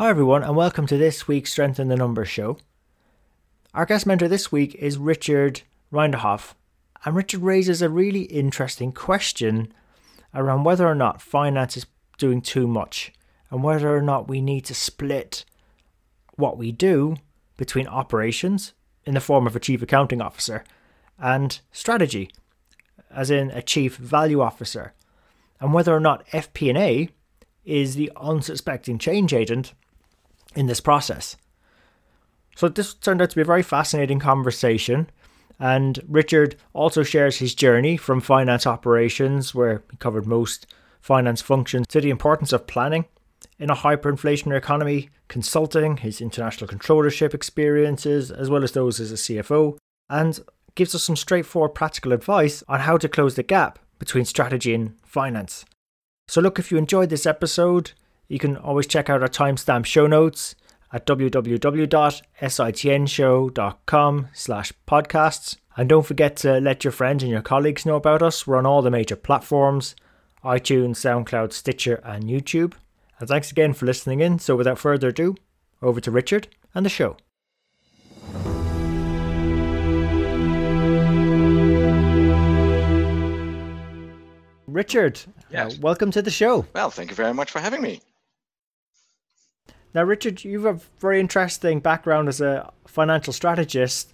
Hi, everyone, and welcome to this week's Strength in the Numbers show. Our guest mentor this week is Richard Rinderhoff, and Richard raises a really interesting question around whether or not finance is doing too much and whether or not we need to split what we do between operations in the form of a chief accounting officer and strategy as in a chief value officer and whether or not FP&A is the unsuspecting change agent in this process. So this turned out to be a very fascinating conversation. And Richard also shares his journey from finance operations, where he covered most finance functions, to the importance of planning in a hyperinflationary economy, consulting, his international controllership experiences, as well as those as a CFO, and gives us some straightforward practical advice on how to close the gap between strategy and finance. So, look, if you enjoyed this episode, you can always check out our timestamp show notes at www.sitnshow.com slash podcasts. And don't forget to let your friends and your colleagues know about us. We're on all the major platforms iTunes, SoundCloud, Stitcher, and YouTube. And thanks again for listening in. So without further ado, over to Richard and the show. Richard, yes. uh, welcome to the show. Well, thank you very much for having me. Now, Richard, you have a very interesting background as a financial strategist,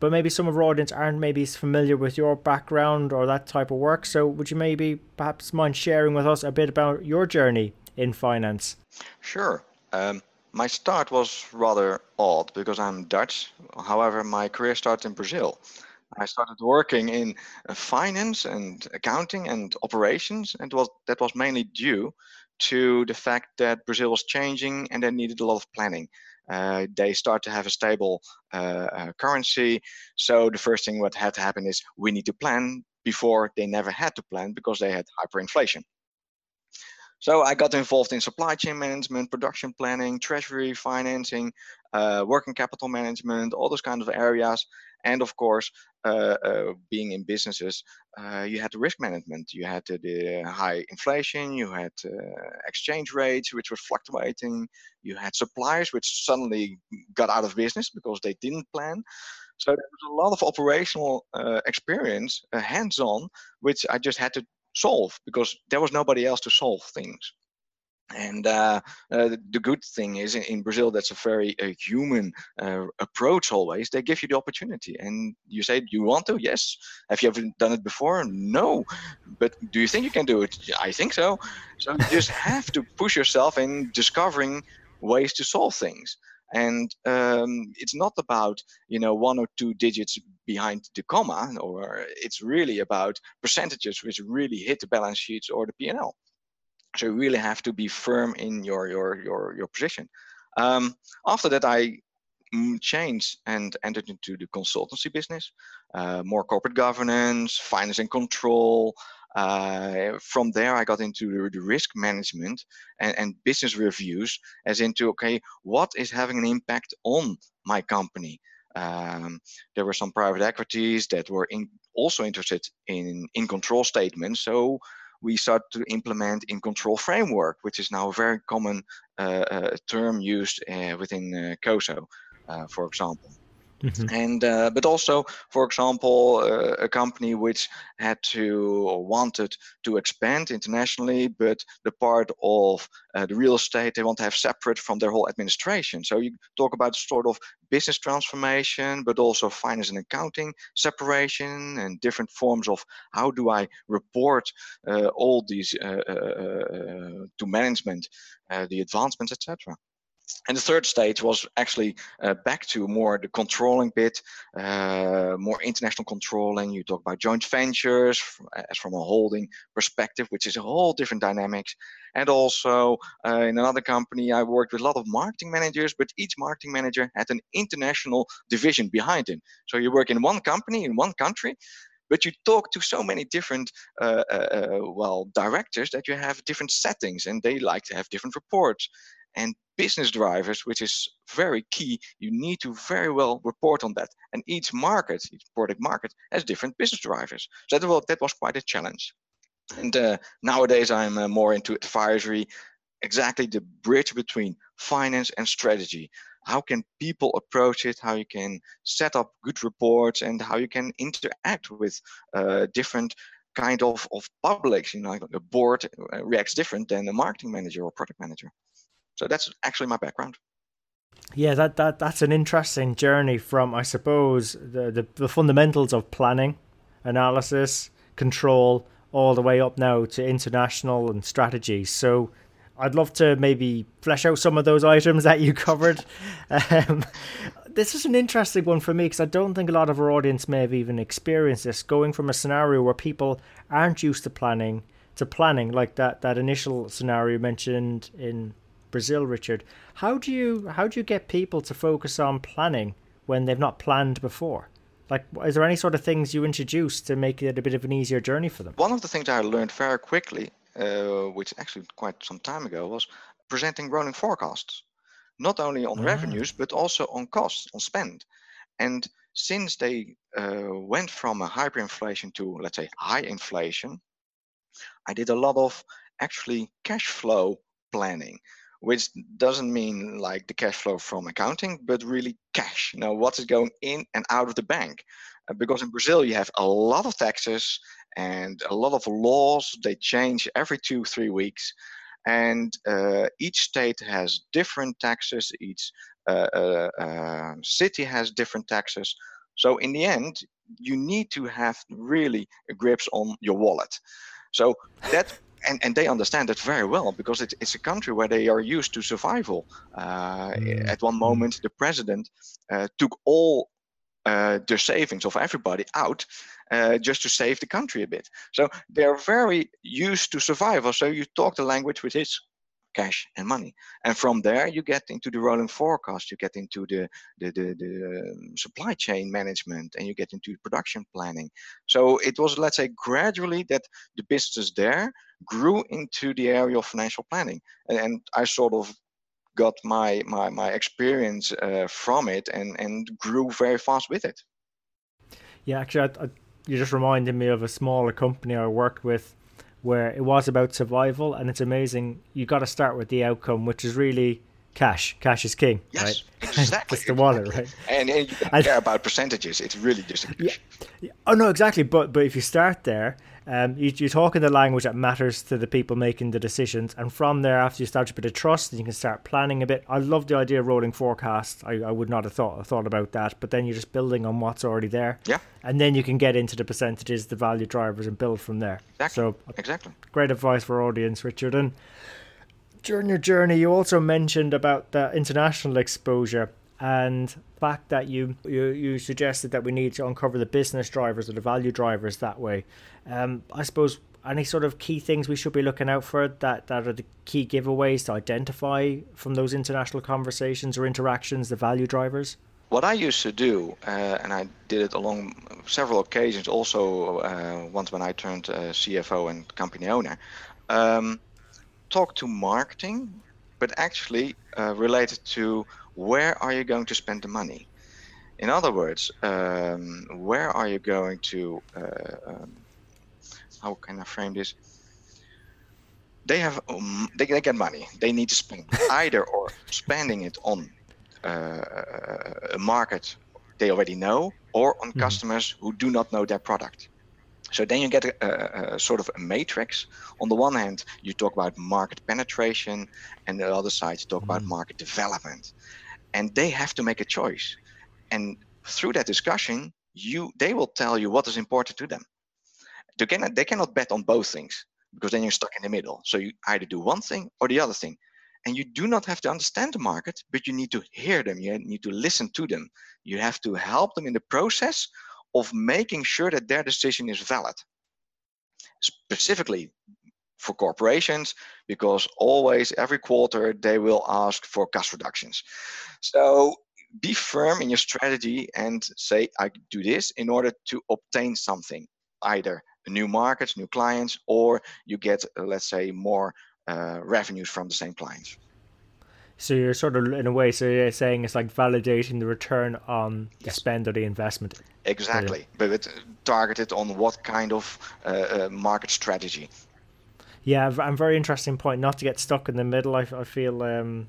but maybe some of our audience aren't maybe familiar with your background or that type of work. So, would you maybe perhaps mind sharing with us a bit about your journey in finance? Sure. Um, my start was rather odd because I'm Dutch. However, my career started in Brazil. I started working in uh, finance and accounting and operations, and was that was mainly due to the fact that Brazil was changing and they needed a lot of planning. Uh, they start to have a stable uh, uh, currency. So the first thing what had to happen is we need to plan before they never had to plan because they had hyperinflation. So I got involved in supply chain management, production planning, treasury financing, uh, working capital management, all those kind of areas. And of course, uh, uh, being in businesses, uh, you had the risk management. You had the high inflation. You had exchange rates which were fluctuating. You had suppliers which suddenly got out of business because they didn't plan. So there was a lot of operational uh, experience, uh, hands-on, which I just had to solve because there was nobody else to solve things. And uh, uh, the good thing is in, Brazil, that's a very uh, human uh, approach always. They give you the opportunity. And you say, Do you want to? Yes. Have you ever done it before? No. But do you think you can do it? I think so. So you just have to push yourself in discovering ways to solve things. And um, it's not about you know one or two digits behind the comma, or it's really about percentages which really hit the balance sheets or the P&L. So you really have to be firm in your your your your position. Um, after that, I changed and entered into the consultancy business, uh, more corporate governance, finance and control. Uh, from there, I got into the, the risk management and, and, business reviews, as into okay, what is having an impact on my company? Um, there were some private equities that were in, also interested in in control statements. So we start to implement in control framework, which is now a very common uh, uh, term used uh, within uh, COSO, uh, for example. Mm-hmm. And uh, but also, for example, uh, a company which had to or wanted to expand internationally, but the part of uh, the real estate they want to have separate from their whole administration. So you talk about sort of business transformation, but also finance and accounting separation and different forms of how do I report uh, all these uh, uh, to management, the advancements, etc. and the third stage was actually uh, back to more the controlling bit, uh, more international controlling. You talk about joint ventures as from a holding perspective, which is a whole different dynamics. And also uh, in another company, I worked with a lot of marketing managers, but each marketing manager had an international division behind him. So you work in one company in one country, but you talk to so many different uh, uh, uh, well directors that you have different settings and they like to have different reports and business drivers, which is very key. You need to very well report on that. And each market, each product market, has different business drivers. So that was, that was quite a challenge. And uh, nowadays, I'm uh, more into advisory, exactly the bridge between finance and strategy. How can people approach it? How you can set up good reports and how you can interact with uh, different kind of, of publics. You know, the board uh, reacts different than the marketing manager or product manager. So that's actually my background. Yeah, that, that that's an interesting journey from I suppose the, the, the fundamentals of planning, analysis, control, all the way up now to international and strategy. So I'd love to maybe flesh out some of those items that you covered. um, this is an interesting one for me because I don't think a lot of our audience may have even experienced this. Going from a scenario where people aren't used to planning to planning, like that that initial scenario mentioned in Brazil, Richard. How do you how do you get people to focus on planning when they've not planned before? Like, is there any sort of things you introduce to make it a bit of an easier journey for them? One of the things I learned very quickly, uh, which actually quite some time ago, was presenting rolling forecasts, not only on ah. revenues but also on costs, on spend. And since they uh, went from a hyperinflation to, let's say, high inflation, I did a lot of actually cash flow planning which doesn't mean like the cash flow from accounting, but really cash. You know, what is going in and out of the bank. Uh, because in Brazil, you have a lot of taxes and a lot of laws. They change every two, three weeks. And uh, each state has different taxes. Each uh, uh, um, city has different taxes. So in the end, you need to have really grips on your wallet. So that and, and they understand it very well because it, it's a country where they are used to survival. Uh, mm. At one mm. moment, the president uh, took all uh, the savings of everybody out uh, just to save the country a bit. So they're very used to survival. So you talk the language which is cash and money. And from there, you get into the rolling forecast, you get into the, the, the, the um, supply chain management, and you get into production planning. So it was, let's say, gradually that the businesses there grew into the area of financial planning. And I sort of got my, my, my experience uh, from it and, and grew very fast with it. Yeah, actually, I, I, you just reminded me of a smaller company I worked with where it was about survival, and it's amazing. You got to start with the outcome, which is really cash. Cash is king, yes, right? Exactly. it's the wallet, right? And, and you don't care about percentages. It's really just. Yeah. yeah. Oh no, exactly. But but if you start there, um, you, you talk in the language that matters to the people making the decisions, and from there, after you start a bit of trust, you can start planning a bit. I love the idea of rolling forecasts. I, I would not have thought thought about that, but then you're just building on what's already there. Yeah. And then you can get into the percentages, the value drivers, and build from there. Exactly. So exactly. Great advice for audience, Richard. And during your journey, you also mentioned about the international exposure and the fact that you, you you suggested that we need to uncover the business drivers or the value drivers that way. Um, I suppose any sort of key things we should be looking out for that, that are the key giveaways to identify from those international conversations or interactions the value drivers? What I used to do, uh, and I did it along several occasions, also uh, once when I turned uh, CFO and company owner, um, talk to marketing, but actually uh, related to where are you going to spend the money? In other words, um, where are you going to, uh, um, how can I frame this? They have, um, they, they get money. They need to spend either or spending it on uh, a market they already know or on mm-hmm. customers who do not know their product. So then you get a, a, a, sort of a matrix. On the one hand, you talk about market penetration, and the other side, you talk mm-hmm. about market development and they have to make a choice and through that discussion you they will tell you what is important to them they cannot, they cannot bet on both things because then you're stuck in the middle so you either do one thing or the other thing and you do not have to understand the market, but you need to hear them. You need to listen to them. You have to help them in the process of making sure that their decision is valid. Specifically for corporations, because always every quarter they will ask for cost reductions. So be firm in your strategy and say, I do this in order to obtain something, either new markets, new clients, or you get, let's say, more uh, revenues from the same clients. So you're sort of, in a way, so you're saying it's like validating the return on the yes. spend or the investment. Exactly, but it, targeted on what kind of uh, uh, market strategy. Yeah, I'm very interesting point. Not to get stuck in the middle. I, I feel um,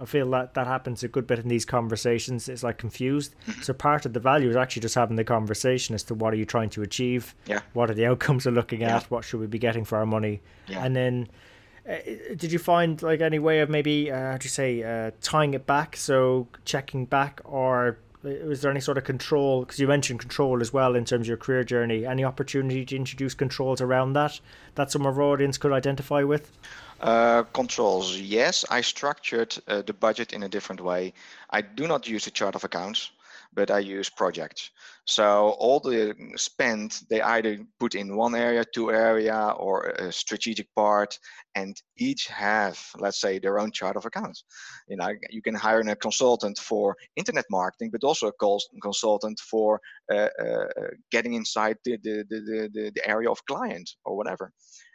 I feel that that happens a good bit in these conversations. It's like confused. Mm-hmm. So part of the value is actually just having the conversation as to what are you trying to achieve. Yeah. What are the outcomes we're looking at? Yeah. What should we be getting for our money? Yeah. And then, uh, did you find like any way of maybe uh, how do you say uh, tying it back? So checking back, or uh, was there any sort of control? Because you mentioned control as well in terms of your career journey. Any opportunity to introduce controls around that that some of our audience could identify with? Uh, controls, yes. I structured uh, the budget in a different way. I do not use a chart of accounts, but I use projects. So all the spend, they either put in one area, two area, or a strategic part, and each have, let's say, their own chart of accounts. You know, you can hire a consultant for internet marketing, but also a consultant for uh, uh, getting inside the, the, the, the, the area of client or whatever.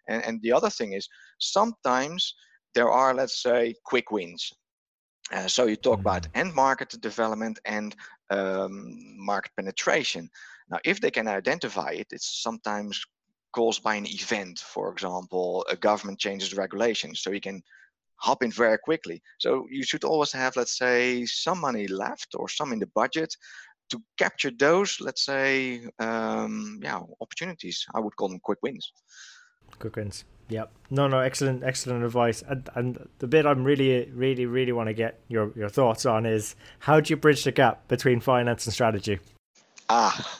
And, and the other thing is sometimes there are, let's say, quick wins. Uh, so you talk about mm. end market development and um, market penetration. Now, if they can identify it, it's sometimes caused by an event. For example, a government changes regulations, so you can hop in very quickly. So you should always have, let's say, some money left or some in the budget to capture those, let's say, um, yeah, opportunities. I would call them quick wins. Quick wins. Yep. No, no, excellent, excellent advice. And and the bit I'm really, really, really want to get your your thoughts on is how do you bridge the gap between finance and strategy? Ah,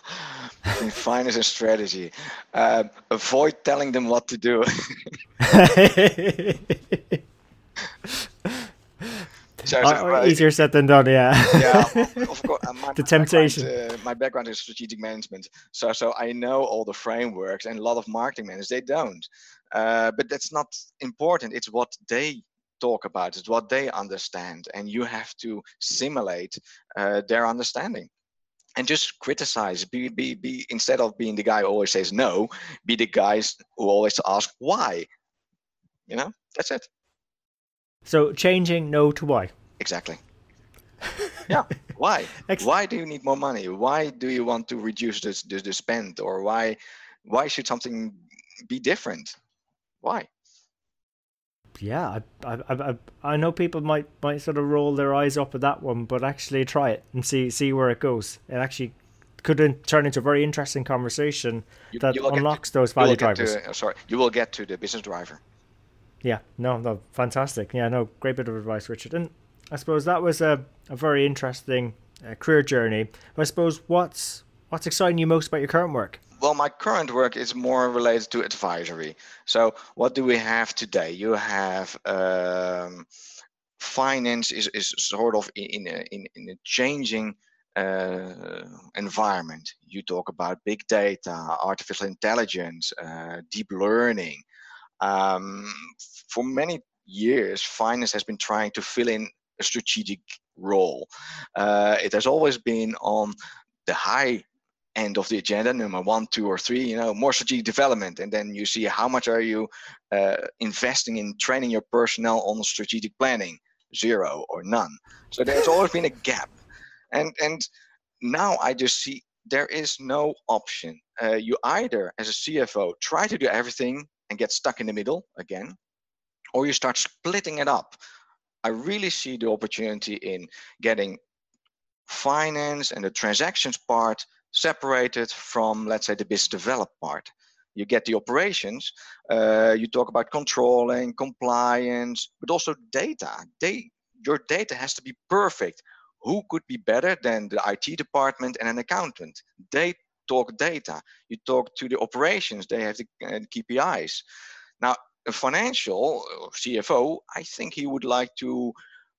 between finance and strategy. Uh, avoid telling them what to do. so, uh, easier said than done, yeah. yeah, of course. Uh, my, the temptation. Background, uh, my background is strategic management, so so I know all the frameworks, and a lot of marketing managers they don't. Uh, but that's not important. It's what they talk about. It's what they understand, and you have to simulate uh, their understanding. And just criticize. Be be be instead of being the guy who always says no, be the guys who always ask why. You know, that's it. So changing no to why. Exactly. yeah. Why? why do you need more money? Why do you want to reduce the, the, the spend? Or why why should something be different? Why? Yeah, I, I, I, I know people might might sort of roll their eyes up at that one, but actually try it and see see where it goes. It actually could turn into a very interesting conversation you, that unlocks to, those value drivers. To, sorry, you will get to the business driver. Yeah, no, no, fantastic. Yeah, no, great bit of advice, Richard. And I suppose that was a, a very interesting uh, career journey. I suppose what's what's exciting you most about your current work? Well, my current work is more related to advisory. So, what do we have today? You have um, finance is, is sort of in a, in, in a changing uh, environment. You talk about big data, artificial intelligence, uh, deep learning. Um, for many years, finance has been trying to fill in a strategic role. Uh, it has always been on the high end of the agenda, number one, two, or three. You know, more strategic development, and then you see how much are you uh, investing in training your personnel on strategic planning, zero or none. So there's always been a gap, and and now I just see there is no option. Uh, you either, as a CFO, try to do everything and get stuck in the middle again, or you start splitting it up. I really see the opportunity in getting finance and the transactions part separated from, let's say, the business develop part. You get the operations, uh, you talk about controlling, compliance, but also data. They, your data has to be perfect. Who could be better than the IT department and an accountant? They talk data. You talk to the operations, they have the, uh, KPIs. Now, a financial CFO, I think he would like to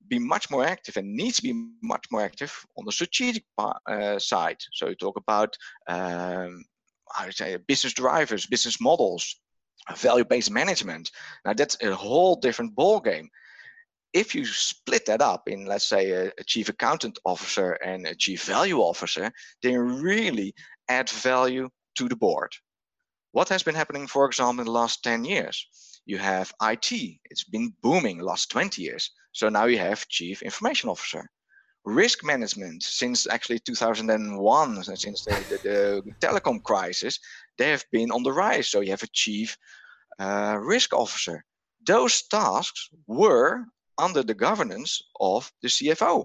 be much more active and needs to be much more active on the strategic uh, side. So you talk about um, how to say business drivers, business models, value-based management. Now that's a whole different ball game. If you split that up in, let's say, a, a chief accountant officer and a chief value officer, they really add value to the board. What has been happening, for example, in the last 10 years? You have IT, it's been booming the last 20 years. So now you have chief information officer. Risk management, since actually 2001, since the, the, the telecom crisis, they have been on the rise. So you have a chief uh, risk officer. Those tasks were under the governance of the CFO.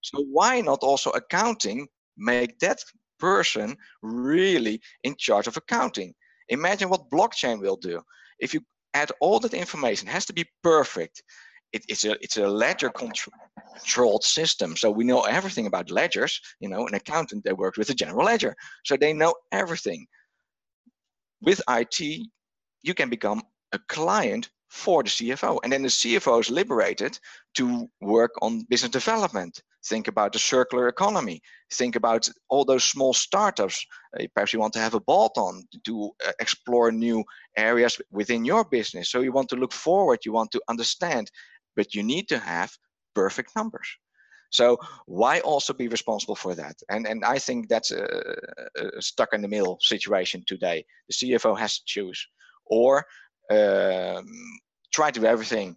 So why not also accounting make that person really in charge of accounting? Imagine what blockchain will do. If you add all that information, has to be perfect it, it's a it's a ledger controlled system. So we know everything about ledgers. You know, an accountant that works with a general ledger, so they know everything. With IT, you can become a client for the CFO, and then the CFO is liberated to work on business development. Think about the circular economy. Think about all those small startups. Uh, perhaps you want to have a bolt-on to uh, explore new areas within your business. So you want to look forward. You want to understand but you need to have perfect numbers. So why also be responsible for that? And and I think that's a, a stuck in the middle situation today. The CFO has to choose, or um, try to do everything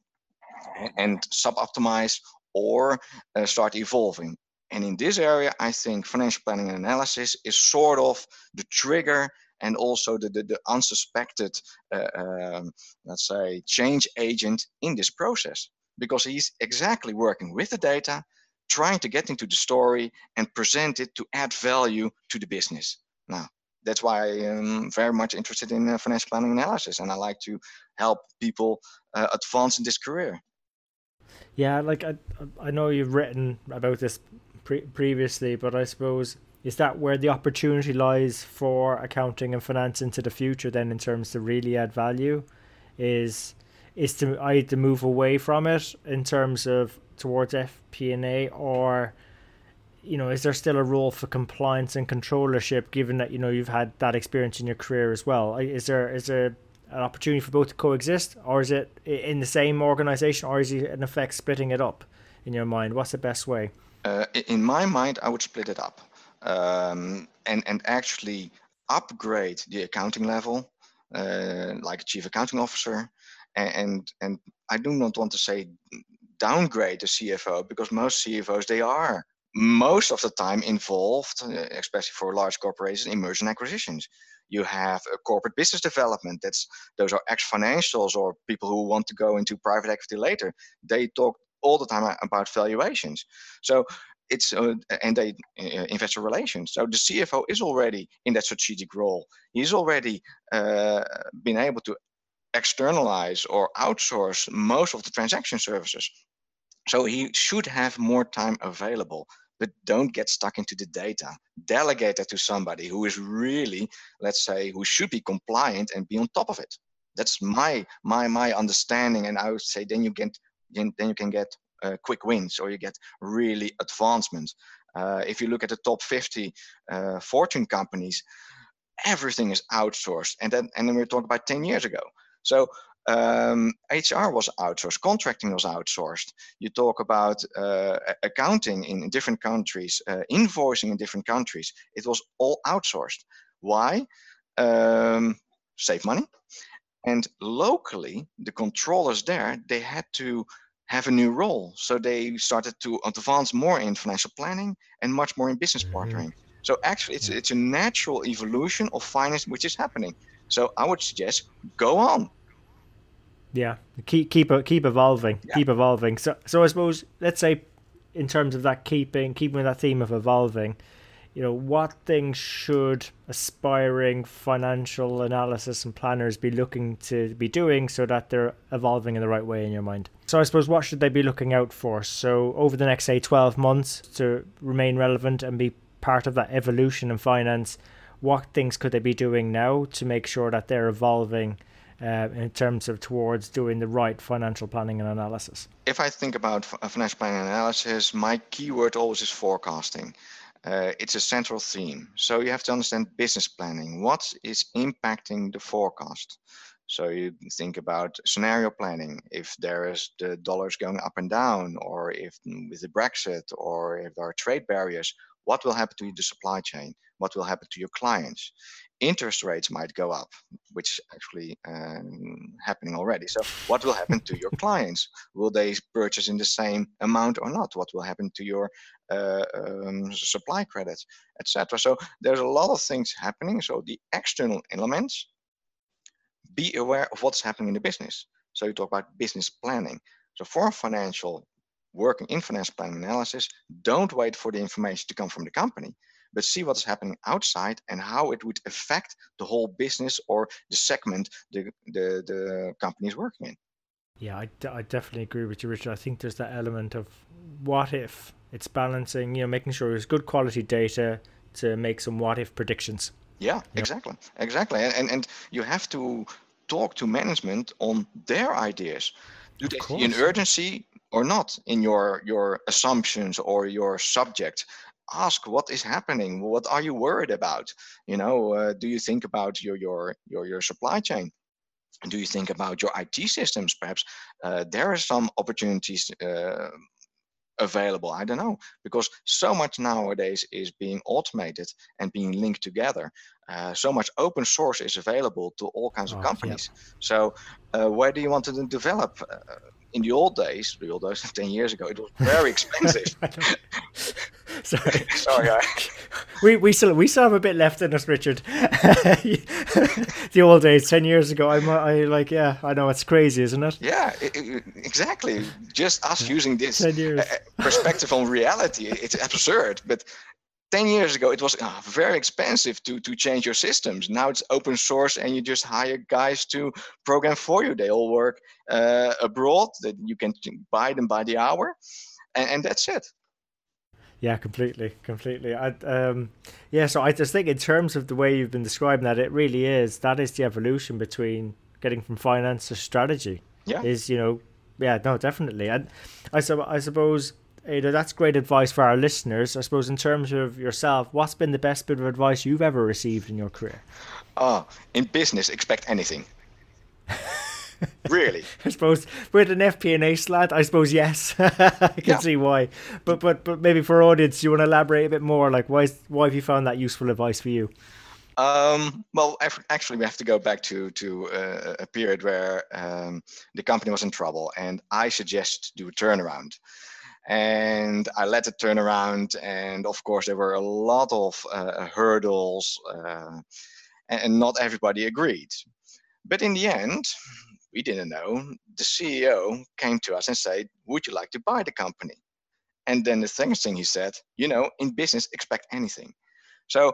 and sub-optimize, or uh, start evolving. And in this area, I think financial planning and analysis is sort of the trigger and also the, the, the unsuspected, uh, um, let's say, change agent in this process because he's exactly working with the data, trying to get into the story and present it to add value to the business. Now, that's why I am very much interested in uh, financial planning analysis, and I like to help people uh, advance in this career. Yeah, like I, I know you've written about this pre- previously, but I suppose is that where the opportunity lies for accounting and finance into the future? Then, in terms to really add value, is is to either move away from it in terms of towards FP&A or you know, is there still a role for compliance and controllership given that you know you've had that experience in your career as well? Is there is there an opportunity for both to coexist, or is it in the same organization, or is it in effect splitting it up in your mind? What's the best way? Uh, in my mind, I would split it up um, and and actually upgrade the accounting level, uh, like a chief accounting officer, and and I do not want to say downgrade the CFO because most CFOs they are most of the time involved, uh, especially for large corporations, in merger and acquisitions. You have a corporate business development. That's those are ex-financials or people who want to go into private equity later. They talk all the time about valuations. So it's uh, and they uh, investor relations. So the CFO is already in that strategic role. He's already uh, been able to externalize or outsource most of the transaction services. So he should have more time available, but don't get stuck into the data. Delegate that to somebody who is really, let's say, who should be compliant and be on top of it. That's my my my understanding, and I would say then you get then you can get uh, quick wins or you get really advancement. Uh, if you look at the top 50 uh, Fortune companies, everything is outsourced, and then and then we're talking about 10 years ago. So um, HR was outsourced, contracting was outsourced. You talk about uh, accounting in different countries, uh, invoicing in different countries. It was all outsourced. Why? Um, save money. And locally, the controllers there, they had to have a new role. So they started to advance more in financial planning and much more in business mm-hmm. partnering. Mm-hmm. So actually, it's, it's a natural evolution of finance which is happening. So I would suggest go on. Yeah, keep keep keep evolving, yeah. keep evolving. So so I suppose let's say in terms of that keeping keeping that theme of evolving, you know, what things should aspiring financial analysis and planners be looking to be doing so that they're evolving in the right way in your mind? So I suppose what should they be looking out for? So over the next say 12 months to remain relevant and be part of that evolution in finance, what things could they be doing now to make sure that they're evolving uh, in terms of towards doing the right financial planning and analysis? If I think about financial planning and analysis, my keyword always is forecasting. Uh, it's a central theme. So you have to understand business planning. What is impacting the forecast? So you think about scenario planning. If there is the dollars going up and down, or if with the Brexit, or if there are trade barriers, what will happen to the supply chain? What will happen to your clients? Interest rates might go up, which is actually um, happening already. So, what will happen to your clients? Will they purchase in the same amount or not? What will happen to your uh, um, supply credit, etc.? So, there's a lot of things happening. So, the external elements be aware of what's happening in the business. So you talk about business planning. So for financial working in financial planning analysis, don't wait for the information to come from the company, but see what's happening outside and how it would affect the whole business or the segment the, the, the company is working in. Yeah, I, d- I definitely agree with you, Richard. I think there's that element of what if it's balancing, you know, making sure there's good quality data to make some what if predictions. Yeah, exactly, exactly, and and you have to talk to management on their ideas. Do they see an urgency or not in your your assumptions or your subject? Ask what is happening. What are you worried about? You know, uh, do you think about your your your your supply chain? Do you think about your IT systems? Perhaps uh, there are some opportunities uh, available i don't know because so much nowadays is being automated and being linked together uh, so much open source is available to all kinds of oh, companies yeah. so uh, where do you want to develop uh, in the old days the old days 10 years ago it was very expensive Sorry, sorry. I... We we still we still have a bit left in us, Richard. the old days, ten years ago. I'm I like yeah. I know it's crazy, isn't it? Yeah, it, it, exactly. Just us using this uh, perspective on reality, it's absurd. But 10 years ago it was uh, very expensive to to change your systems now it's open source and you just hire guys to program for you they all work uh, abroad that you can buy them by the hour and, and that's it yeah, completely, completely. I, um, yeah, so I just think in terms of the way you've been describing that, it really is that is the evolution between getting from finance to strategy. Yeah, is you know, yeah, no, definitely. And I, I suppose you know that's great advice for our listeners. I suppose in terms of yourself, what's been the best bit of advice you've ever received in your career? Oh, in business, expect anything. Really? I suppose with an FP&A slant, I suppose yes, I can yeah. see why. But but but maybe for audience, you want to elaborate a bit more. Like why why have you found that useful advice for you? Um, well, actually, we have to go back to to uh, a period where um, the company was in trouble, and I suggested to do a turnaround. And I led the turnaround, and of course, there were a lot of uh, hurdles, uh, and not everybody agreed. But in the end, we didn't know, the CEO came to us and said, Would you like to buy the company? And then the second thing he said, You know, in business, expect anything. So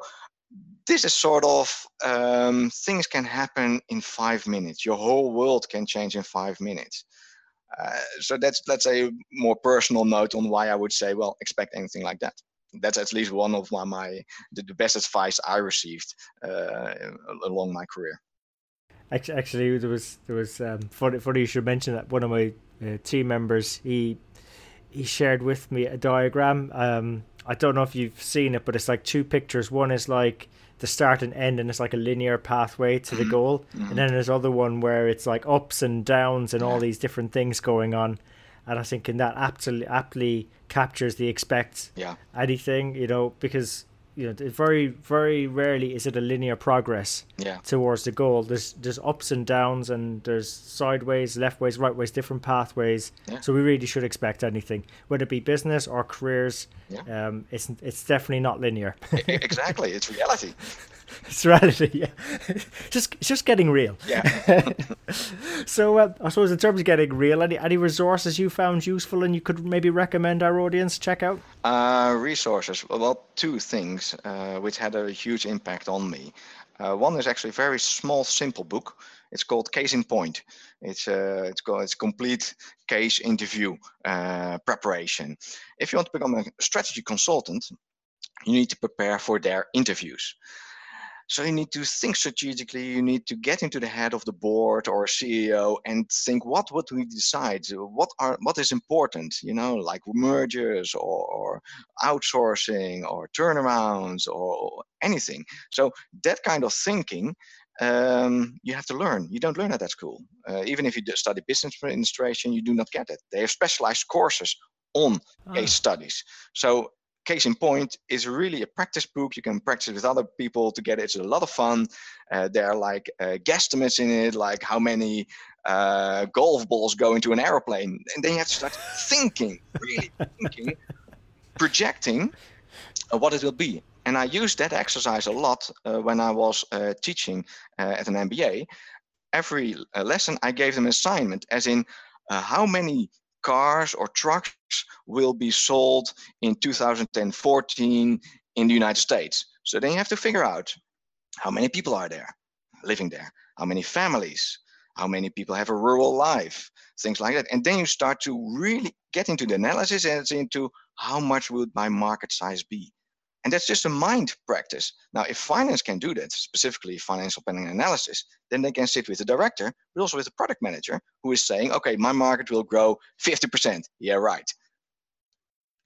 this is sort of um, things can happen in five minutes. Your whole world can change in five minutes. Uh, so that's let's say a more personal note on why I would say, well, expect anything like that. That's at least one of my, my the, the best advice I received uh, along my career. Actually, there was there was um, funny, funny you should mention that one of my uh, team members he he shared with me a diagram. Um, I don't know if you've seen it, but it's like two pictures. One is like the start and end, and it's like a linear pathway to the mm-hmm. goal. Mm-hmm. And then there's other one where it's like ups and downs and all these different things going on. And I think in that aptly aptly captures the expect yeah. anything, you know, because you know very very rarely is it a linear progress yeah. towards the goal there's there's ups and downs and there's sideways left ways right ways different pathways yeah. so we really should expect anything whether it be business or careers yeah. um it's it's definitely not linear exactly it's reality Serenity, yeah. just it's just getting real. Yeah. so uh, I suppose in terms of getting real, any any resources you found useful and you could maybe recommend our audience check out? Uh, resources. Well, two things uh, which had a huge impact on me. Uh, one is actually a very small, simple book. It's called Case in Point. It's uh, it's called it's complete case interview uh, preparation. If you want to become a strategy consultant, you need to prepare for their interviews. So you need to think strategically. You need to get into the head of the board or CEO and think, what would we decide? What are what is important? You know, like mergers or, or outsourcing or turnarounds or anything. So that kind of thinking um, you have to learn. You don't learn at that school. Uh, even if you study business administration, you do not get it. They have specialized courses on oh. case studies. So case in point is really a practice book. You can practice with other people to get it. It's a lot of fun. Uh, there are like uh, guesstimates in it, like how many uh, golf balls go into an aeroplane. And then you have to start thinking, really thinking, projecting uh, what it will be. And I used that exercise a lot uh, when I was uh, teaching at an MBA. Every lesson, I gave them an assignment, as in how many cars or trucks will be sold in 2014 in the United States. So then you have to figure out how many people are there living there, how many families, how many people have a rural life, things like that. And then you start to really get into the analysis and into how much would my market size be. And that's just a mind practice. Now, if finance can do that, specifically financial planning analysis, then they can sit with the director, but also with the product manager who is saying, okay, my market will grow 50%. Yeah, right.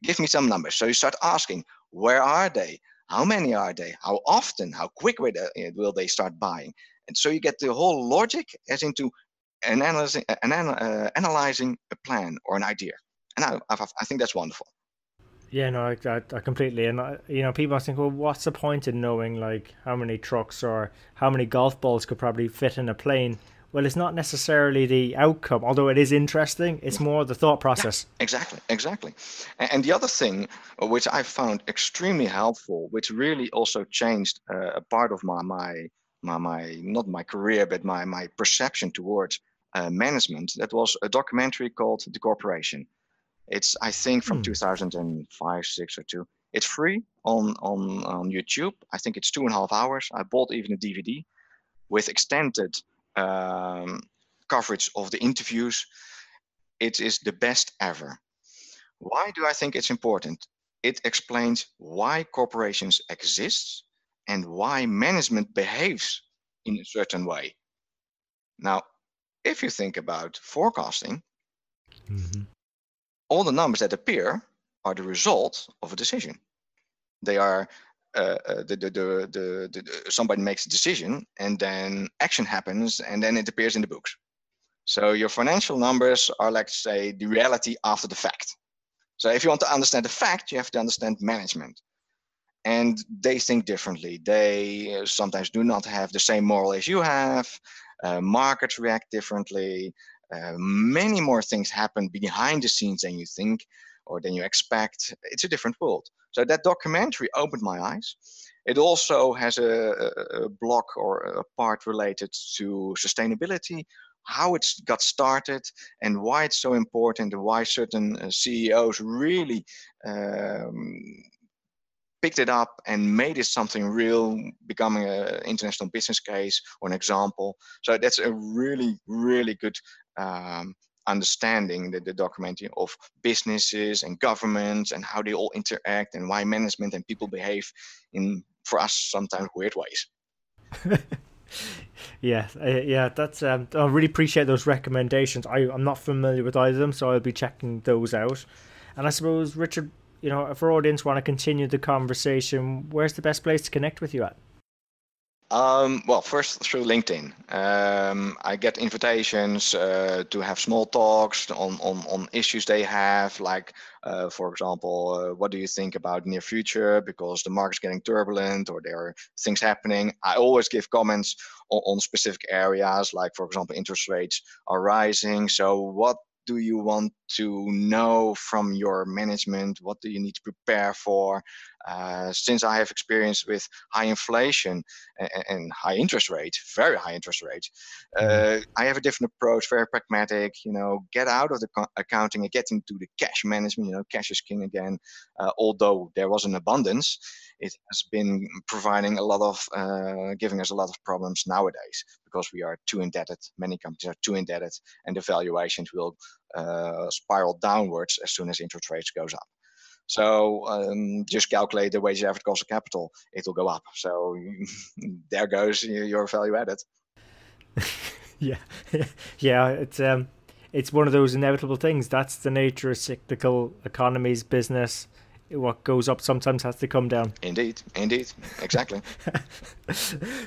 Give me some numbers. So you start asking, where are they? How many are they? How often? How quick will they start buying? And so you get the whole logic as into an analyzing, uh, analyzing a plan or an idea. And I, I think that's wonderful. Yeah, no, I, I, I completely. And, I, you know, people are think, well, what's the point in knowing, like, how many trucks or how many golf balls could probably fit in a plane? Well, it's not necessarily the outcome, although it is interesting. It's more the thought process. Yeah, exactly, exactly. And the other thing, uh, which I found extremely helpful, which really also changed uh, a part of my, my, my, my, not my career, but my, my perception towards uh, management, that was a documentary called The Corporation. It's I think from hmm. 2005, six or two. It's free on on on YouTube. I think it's two and a half hours. I bought even a DVD with extended um, coverage of the interviews. It is the best ever. Why do I think it's important? It explains why corporations exist and why management behaves in a certain way. Now, if you think about forecasting, mm-hmm all the numbers that appear are the result of a decision. They are uh, uh, the, the, the, the, somebody makes a decision and then action happens and then it appears in the books. So your financial numbers are like say the reality after the fact. So if you want to understand the fact, you have to understand management. And they think differently. They uh, sometimes do not have the same moral as you have. Uh, markets react differently. Uh, many more things happen behind the scenes than you think or than you expect. It's a different world. So that documentary opened my eyes. It also has a, a block or a part related to sustainability, how it got started, and why it's so important, and why certain uh, CEOs really um, picked it up and made it something real, becoming an international business case or an example. So that's a really, really good um, understanding the, the documenting of businesses and governments and how they all interact and why management and people behave in for us sometimes weird ways. Yeah uh, yeah that's um, i really appreciate those recommendations. I, i'm not familiar with either of them so i'll be checking those out. And i suppose richard you know, if our audience want to continue the conversation, where's the best place to connect with you at? Um, well, first through LinkedIn. Um, I get invitations uh, to have small talks on, on, on issues they have, like, uh, for example, uh, what do you think about near future because the market's getting turbulent or there are things happening. I always give comments on, on specific areas, like, for example, interest rates are rising. So, what do you want to know from your management? What do you need to prepare for? Uh, since I have experience with high inflation and, and, high interest rate, very high interest rate, mm-hmm. uh, I have a different approach, very pragmatic. You know, get out of the co- accounting and get into the cash management. You know, cash is king again. Uh, although there was an abundance, it has been providing a lot of, uh, giving us a lot of problems nowadays because we are too indebted. Many companies are too indebted, and the valuations will uh, spiral downwards as soon as interest rates goes up. So um, just calculate the weighted average cost of capital; it will go up. So there goes your value added. yeah, yeah. It's um, it's one of those inevitable things. That's the nature of cyclical economies, business. What goes up sometimes has to come down. Indeed, indeed, exactly.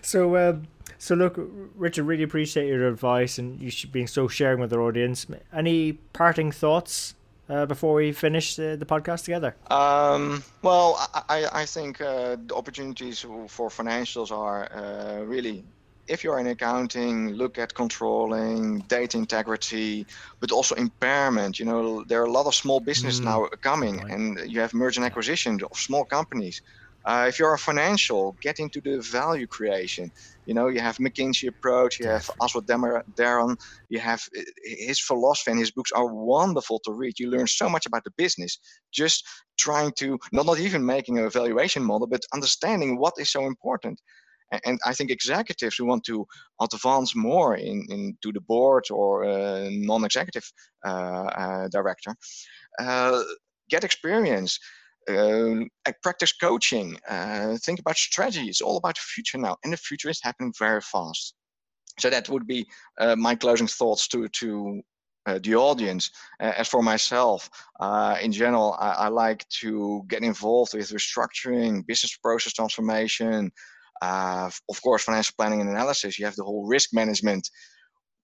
so, um, so look, Richard, really appreciate your advice and you being so sharing with our audience. Any parting thoughts uh, before we finish the, the podcast together? Um, well, I, I think uh, the opportunities for financials are uh, really if you're in accounting, look at controlling, data integrity, but also impairment. You know, there are a lot of small business mm. now coming, right. and you have merger and acquisition of small companies. Uh, if you're a financial, get into the value creation. You know, you have McKinsey approach, you have Aswath Damodaran, you have uh, his philosophy and his books are wonderful to read. You learn so much about the business, just trying to not not even making a valuation model, but understanding what is so important. And I think executives who want to advance more in, into the board or uh, non-executive uh, uh, director, uh, get experience, uh, practice coaching, uh, think about strategy. It's all about the future now, and the future is happening very fast. So that would be my closing thoughts to to uh, the audience. Uh, as for myself, uh, in general, I, I, like to get involved with restructuring, business process transformation, uh, of course, financial planning and analysis, you have the whole risk management,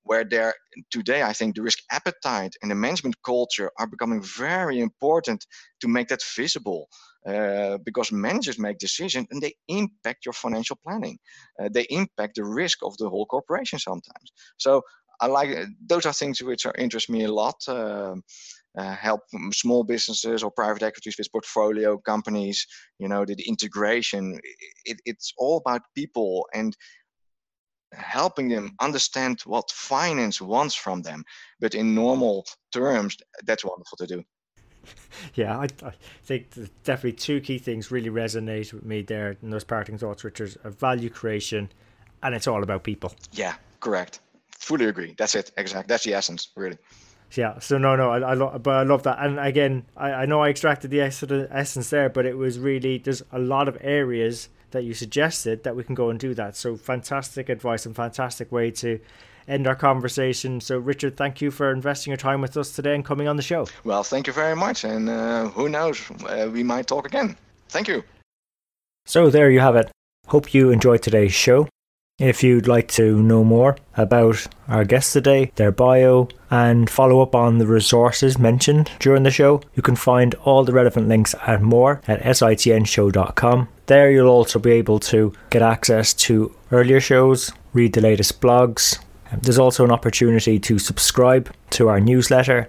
where there today, I think the risk appetite and the management culture are becoming very important to make that visible. Uh, because managers make decisions and they impact your financial planning. Uh, they impact the risk of the whole corporation sometimes. So I like those are things which are interest me a lot. Uh, uh, help small businesses or private equities with portfolio companies you know the, the integration it, it's all about people and helping them understand what finance wants from them but in normal terms that's wonderful to do. Yeah i, I think definitely two key things really resonate with me there in those parting thoughts which is value creation and it's all about people. Yeah correct. Fully agree. That's it exactly that's the essence really. Yeah so no no i, I lo- but i love that. And again I, I know i extracted the essence there but it was really there's a lot of areas that you suggested that we can go and do that. So fantastic advice and fantastic way to end our conversation. So richard thank you for investing your time with us today and coming on the show. Well thank you very much and uh, who knows uh, we might talk again. Thank you. So there you have it. Hope you enjoyed today's show. If you'd like to know more about our guests today, their bio, and follow up on the resources mentioned during the show, you can find all the relevant links and more at sitnshow.com. There you'll also be able to get access to earlier shows, read the latest blogs. There's also an opportunity to subscribe to our newsletter